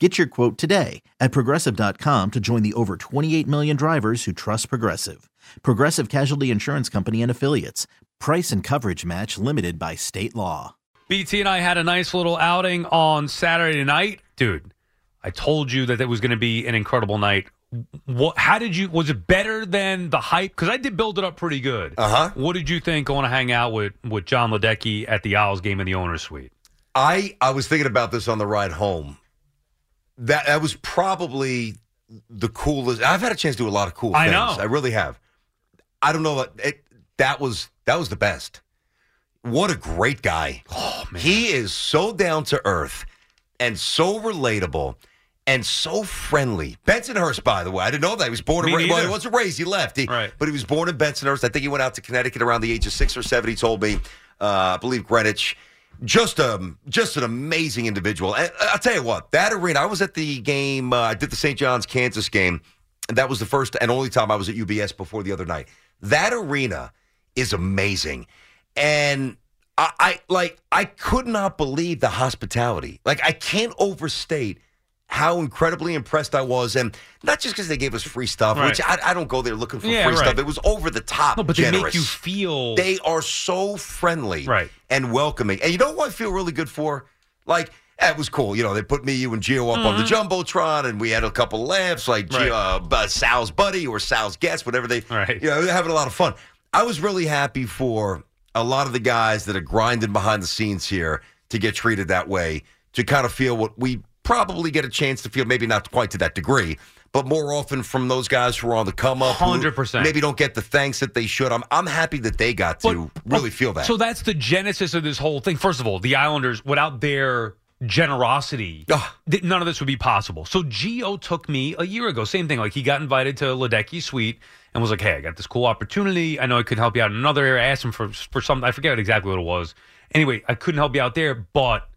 Get your quote today at progressive.com to join the over 28 million drivers who trust Progressive. Progressive Casualty Insurance Company and Affiliates. Price and coverage match limited by state law. BT and I had a nice little outing on Saturday night. Dude, I told you that it was going to be an incredible night. What, how did you, was it better than the hype? Because I did build it up pretty good. Uh huh. What did you think going to hang out with, with John Ledecky at the Isles game in the owner's suite? I I was thinking about this on the ride home. That that was probably the coolest. I've had a chance to do a lot of cool I things. know. I really have. I don't know. It, that was that was the best. What a great guy. Oh, man. He is so down to earth and so relatable and so friendly. Bensonhurst, by the way, I didn't know that he was born Me and. Well, he wasn't raised; he left. He- Right. But he was born in Bensonhurst. I think he went out to Connecticut around the age of six or seven. He told me, uh, I believe Greenwich. Just um, just an amazing individual. And uh, I'll tell you what, that arena. I was at the game. Uh, I did the St. John's Kansas game. And that was the first and only time I was at UBS before the other night. That arena is amazing. And I, I like I could not believe the hospitality. Like I can't overstate how incredibly impressed I was, and not just because they gave us free stuff, Right. which I, I don't go there looking for Yeah, free right. stuff. It was over the top. No, but they make you feel. They are so friendly, Right. and welcoming. And you know what I feel really good for? Like that was cool. You know, they put me, you, and Gio up on the jumbotron, and we had a couple laughs, like Mm-hmm. Right. Gio, uh, Sal's buddy or Sal's guest, whatever they. Right. You know, they're having a lot of fun. I was really happy for a lot of the guys that are grinding behind the scenes here to get treated that way, to kind of feel what we probably get a chance to feel, maybe not quite to that degree, but more often from those guys who are on the come up, 100%. maybe don't get the thanks that they should. I'm I'm happy that they got to really feel that. So that's the genesis of this whole thing. First of all, the Islanders, without their generosity, Ugh. none of this would be possible. So Gio took me a year ago. Same thing. Like he got invited to Ledecky's suite and was like, "Hey, I got this cool opportunity. I know I could help you out in another area." I asked him for for something. I forget exactly what it was. Anyway, I couldn't help you out there, but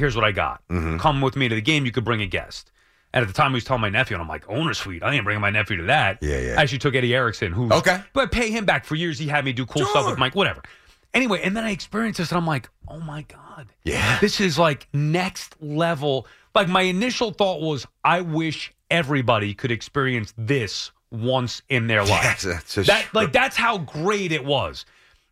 here's what I got. Mm-hmm. Come with me to the game. You could bring a guest. And at the time, he was telling my nephew, and I'm like, owner suite. I ain't bringing my nephew to that. Yeah, yeah. I actually took Eddie Erickson, who Okay. but pay him back for years. He had me do cool stuff with Mike, whatever. Anyway, and then I experienced this, and I'm like, oh my god, Yeah. this is like next level. Like my initial thought was, I wish everybody could experience this once in their life. Yes, that like that's how great it was.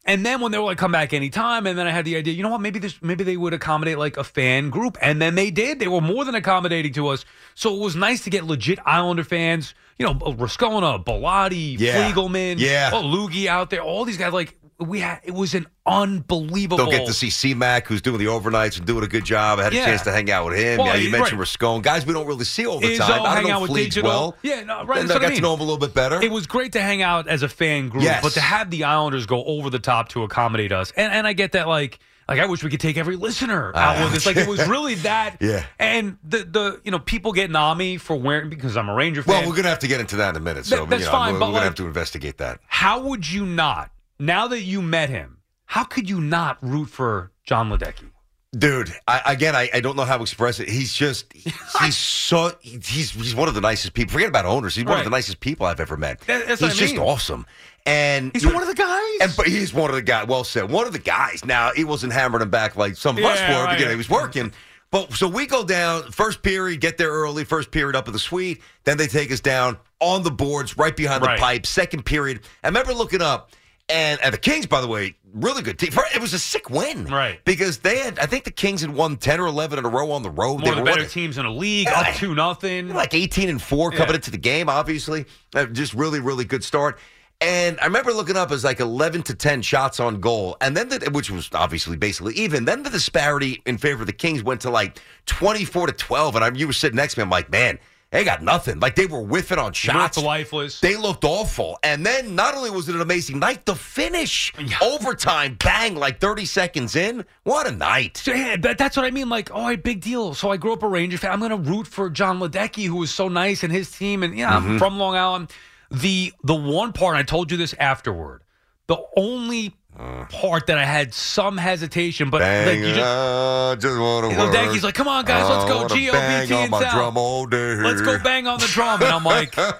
And then when they were like, come back anytime, and then I had the idea, you know what, maybe this maybe they would accommodate like a fan group. And then they did. They were more than accommodating to us. So it was nice to get legit Islander fans, you know, Rascona, Bellotti, Yeah. Fliegelman, Yeah. oh, Loogie out there, all these guys, like we had it was an unbelievable Don't get to see C-Mac, who's doing the overnights and doing a good job. I had a chance to hang out with him. Well, yeah, you right. mentioned Rascone. Guys we don't really see all the Izzo, time. I hang don't know out with Fleets Digital. well. Yeah, no, right, And I what I got mean. to know him a little bit better. It was great to hang out as a fan group, Yes. but to have the Islanders go over the top to accommodate us, and and I get that like. Like I wish we could take every listener out with this. Like it was really that. Yeah. And the the you know people getting on me for wearing because I'm a Ranger fan. well, we're gonna have to get into that in a minute. So That- that's you know, fine, we're, but we're gonna like- have to investigate that. how would you not now that you met him? How could you not root for John Ledecky? Dude, I, again, I, I don't know how to express it. He's just, he's so, he's he's one of the nicest people. Forget about owners. He's one Right. of the nicest people I've ever met. That- that's he's I just mean. awesome. And He's you one of the guys. And but he's one of the guys. Well said. One of the guys. Now he wasn't hammering him back like some of us were. right. But, you he was working. But so we go down first period, get there early. First period up at the suite. Then they take us down on the boards, right behind Right. the pipe. Second period. I remember looking up. And, and the Kings, by the way, really good team. It was a sick win, Right. Because they had, I think the Kings had won ten or eleven in a row on the road. One They of the were better winning. teams in the league, Yeah. up two nothing. like 18 and 4 coming Yeah. into the game, obviously. Uh, Just really, really good start. And I remember looking up as like 11 to 10 shots on goal. And then, the, which was obviously basically even. Then the disparity in favor of the Kings went to like 24 to 12. And I, you were sitting next to me. I'm like, man, they got nothing. Like they were whiffing on Looked shots. lifeless. They looked awful. And then not only was it an amazing night, the finish, Yeah. overtime, bang, like 30 seconds in. What a night. So, yeah, that, that's what I mean. Like, all right, big deal. So I grew up a Ranger fan. I'm going to root for John Ledecky, who was so nice, and his team. And yeah, Mm-hmm. I'm from Long Island. The the one part I told you this afterward. The only part that I had some hesitation, but like Bang, you just, I just want to Ledecky's like, "Come on, guys, let's go, wanna GOBT bang on and Sal. drum all day. let's go bang on the drum," and I'm like, "Uh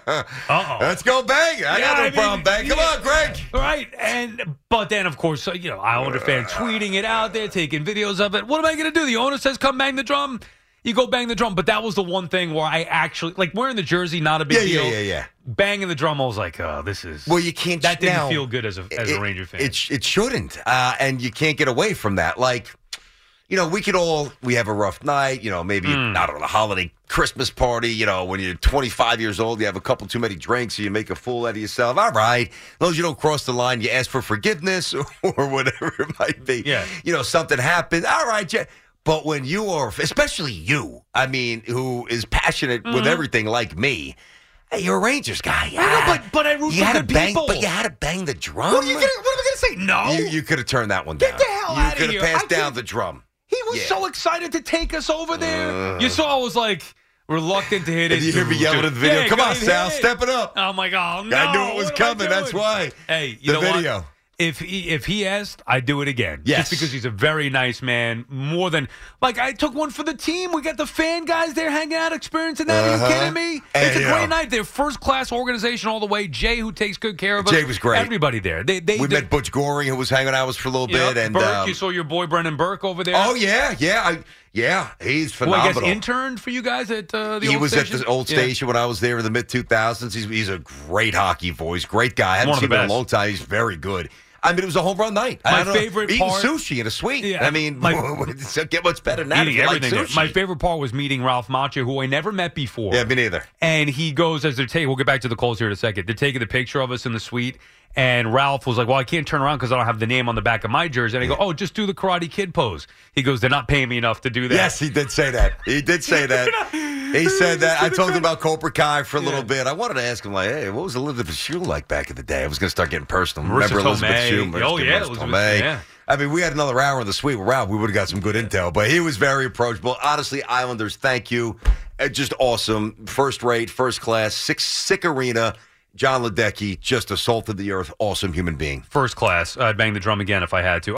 oh." Let's go bang. I Yeah, got no I mean, problem bang. Come yeah. on, Greg. Right, and but then of course, you know, I Islander fan tweeting it out there, taking videos of it. What am I going to do? The owner says, "Come bang the drum." You go bang the drum, but that was the one thing where I actually like wearing the jersey, not a big Yeah, yeah, deal. yeah, yeah. Banging the drum, I was like, "Oh, this is." Well, you can't. that didn't now, feel good as a as it, a Ranger fan. It, it shouldn't, uh, and you can't get away from that. Like, you know, we could all we have a rough night. You know, maybe Hmm. not on a holiday Christmas party. You know, when you're 25 years old, you have a couple too many drinks, so you make a fool out of yourself. All right, as long as you don't cross the line, you ask for forgiveness or whatever it might be. Yeah. you know, something happened. All right, yeah. But when you are, especially you, I mean, who is passionate with everything like me, hey, you're a Rangers guy. Mm-hmm. I know, but- but I root you for good to bang, people. But you had to bang the drum. what are you gonna? What am I going to say? No. You, you could have turned that one Get the hell you outta could here. have passed down the drum. He was Yeah. so excited to take us over there. you saw, I was like reluctant to hit it. You hear me yelling at the video. Yeah, Come on, Sal, it. step it up. I'm like, oh no! I knew it was coming. That's why. Hey, you The know video. what? If he if he asked, I'd do it again. Yes. just because he's a very nice man. More than like I took one for the team. We got the fan guys there hanging out, experiencing that. Are Uh-huh. you kidding me? And, it's a great night. They're first class organization all the way. Jay, who takes good care of us. Jay was great. Everybody there. They they We they- met Butch Goring, who was hanging out with us for a little know, bit, and Burke. um, you saw your boy Brendan Burke over there. oh yeah, yeah, I, yeah, he's who I phenomenal. guess interned for you guys at uh, the he old was station? at the old Yeah. station when I was there in the mid 2000s. He's, he's a great hockey voice, great guy. I haven't One seen him in a long time. He's very good. I mean, it was a home run night. My I don't know, favorite eating part- sushi in a suite. Yeah, I mean, my- get much better than that. Eating like everything sushi. My favorite part was meeting Ralph Macchio, who I never met before. Yeah, me neither. And he goes as they're taking. We'll get back to the calls here in a second. They're taking the picture of us in the suite, and Ralph was like, "Well, I can't turn around because I don't have the name on the back of my jersey." And I go, "Oh, just do the Karate Kid pose." He goes, "They're not paying me enough to do that." Yes, he did say that. He did say that. He said that. I told him about Cobra Kai for a little Yeah. bit. I wanted to ask him, like, hey, what was Elizabeth Shue like back in the day? I was going to start getting personal. Marisa Remember Elizabeth Tomei. Shue? Oh, yeah, Marisa Elizabeth- Tomei. yeah. I mean, we had another hour in the suite with Ralph. We would have got some good intel, but he was very approachable. Honestly, Islanders, thank you. Uh, just awesome. First rate, first class, six, sick arena. John Ledecky just assaulted the earth. Awesome human being. First class. I'd bang the drum again if I had to.